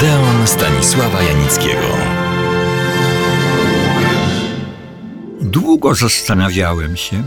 Odeon Stanisława Janickiego. Długo zastanawiałem się,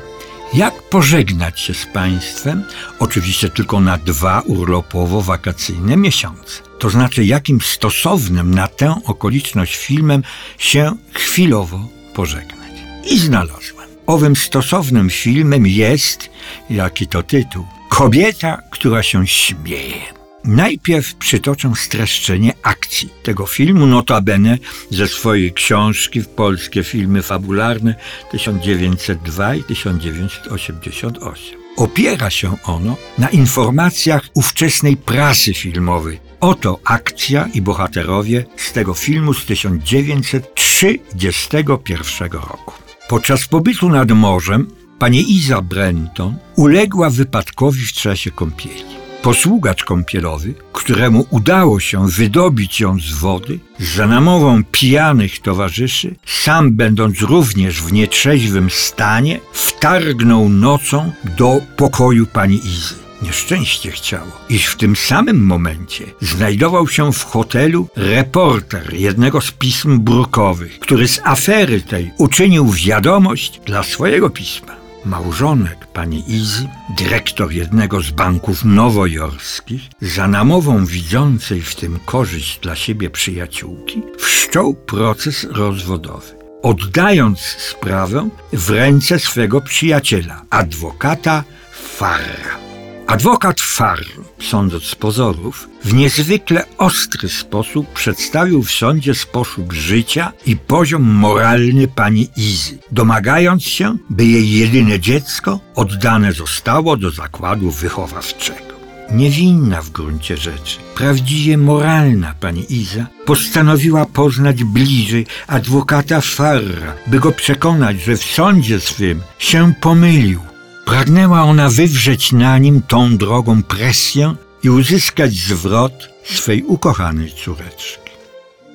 jak pożegnać się z państwem, oczywiście tylko na dwa urlopowo-wakacyjne miesiące. To znaczy, jakim stosownym na tę okoliczność filmem się chwilowo pożegnać. I znalazłem. Owym stosownym filmem jest, jaki to tytuł, Kobieta, która się śmieje. Najpierw przytoczę streszczenie akcji tego filmu, notabene ze swojej książki w polskie filmy fabularne 1902 i 1988. Opiera się ono na informacjach ówczesnej prasy filmowej. Oto akcja i bohaterowie z tego filmu z 1931 roku. Podczas pobytu nad morzem pani Iza Brenton uległa wypadkowi w czasie kąpieli. Posługacz kąpielowy, któremu udało się wydobić ją z wody, za namową pijanych towarzyszy, sam będąc również w nietrzeźwym stanie, wtargnął nocą do pokoju pani Izy. Nieszczęście chciało, iż w tym samym momencie znajdował się w hotelu reporter jednego z pism brukowych, który z afery tej uczynił wiadomość dla swojego pisma. Małżonek pani Izy, dyrektor jednego z banków nowojorskich, za namową widzącej w tym korzyść dla siebie przyjaciółki, wszczął proces rozwodowy, oddając sprawę w ręce swego przyjaciela, adwokata Farra. Adwokat Farr, sądząc z pozorów, w niezwykle ostry sposób przedstawił w sądzie sposób życia i poziom moralny pani Izy, domagając się, by jej jedyne dziecko oddane zostało do zakładu wychowawczego. Niewinna w gruncie rzeczy, prawdziwie moralna pani Iza postanowiła poznać bliżej adwokata Farra, by go przekonać, że w sądzie swym się pomylił Pragnęła ona wywrzeć na nim tą drogą presję i uzyskać zwrot swej ukochanej córeczki.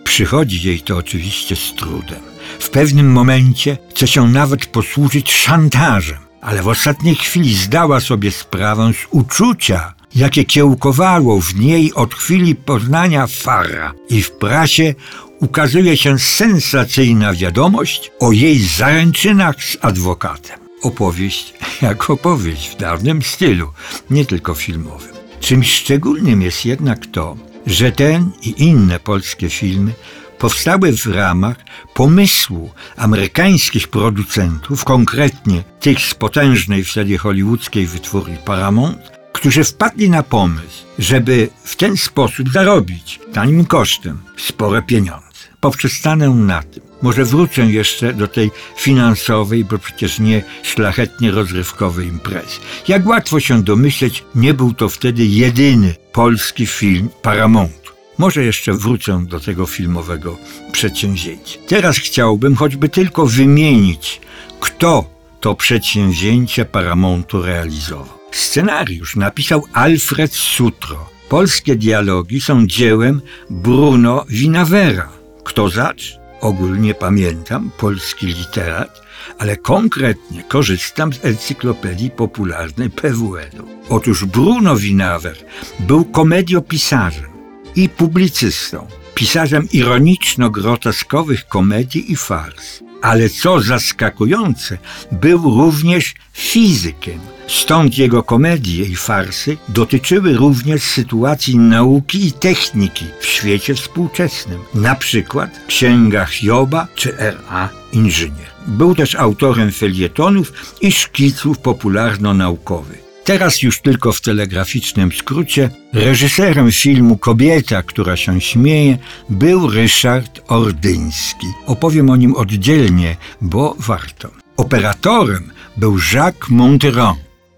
Przychodzi jej to oczywiście z trudem. W pewnym momencie chce się nawet posłużyć szantażem, ale w ostatniej chwili zdała sobie sprawę z uczucia, jakie kiełkowało w niej od chwili poznania Fara i w prasie ukazuje się sensacyjna wiadomość o jej zaręczynach z adwokatem opowieść jak opowieść w dawnym stylu, nie tylko filmowym. Czymś szczególnym jest jednak to, że ten i inne polskie filmy powstały w ramach pomysłu amerykańskich producentów, konkretnie tych z potężnej wtedy hollywoodzkiej wytwórni Paramount, którzy wpadli na pomysł, żeby w ten sposób zarobić tanim kosztem spore pieniądze. Poprzestanę na tym. Może wrócę jeszcze do tej finansowej, bo przecież nie szlachetnie rozrywkowej imprezy. Jak łatwo się domyśleć, nie był to wtedy jedyny polski film Paramountu. Może jeszcze wrócę do tego filmowego przedsięwzięcia. Teraz chciałbym choćby tylko wymienić, kto to przedsięwzięcie Paramountu realizował. Scenariusz napisał Alfred Sutro. Polskie dialogi są dziełem Bruno Vinavera. Kto zacz? Ogólnie pamiętam polski literat, ale konkretnie korzystam z encyklopedii popularnej PWN-u. Otóż Bruno Winawer był komediopisarzem i publicystą, pisarzem ironiczno-groteskowych komedii i fars. Ale co zaskakujące, był również fizykiem. Stąd jego komedie i farsy dotyczyły również sytuacji nauki i techniki w świecie współczesnym, na przykład Księga Hioba czy R.A. Inżynier. Był też autorem felietonów i szkiców popularno-naukowych. Teraz już tylko w telegraficznym skrócie, reżyserem filmu Kobieta, która się śmieje, był Ryszard Ordyński. Opowiem o nim oddzielnie, bo warto. Operatorem był Jacques Monteron.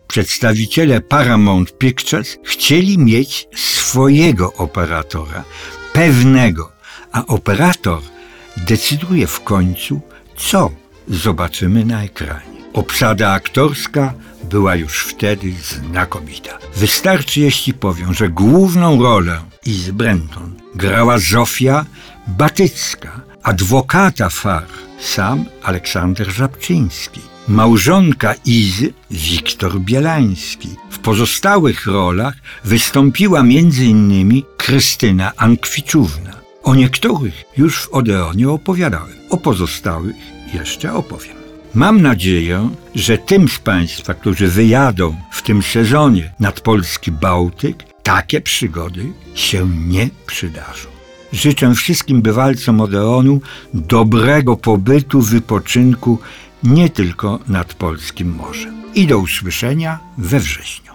Przedstawiciele Paramount Pictures chcieli mieć swojego operatora, pewnego, a operator decyduje w końcu, co zobaczymy na ekranie. Obsada aktorska była już wtedy znakomita. Wystarczy, jeśli powiem, że główną rolę Izzy Brenton grała Zofia Batycka, adwokata Far, sam Aleksander Żabczyński. Małżonka Izy, Wiktor Bielański. W pozostałych rolach wystąpiła m.in. Krystyna Ankwiczówna. O niektórych już w Odeonie opowiadałem, o pozostałych jeszcze opowiem. Mam nadzieję, że tym z Państwa, którzy wyjadą w tym sezonie nad polski Bałtyk, takie przygody się nie przydarzą. Życzę wszystkim bywalcom Odeonu dobrego pobytu, wypoczynku nie tylko nad polskim morzem. I do usłyszenia we wrześniu.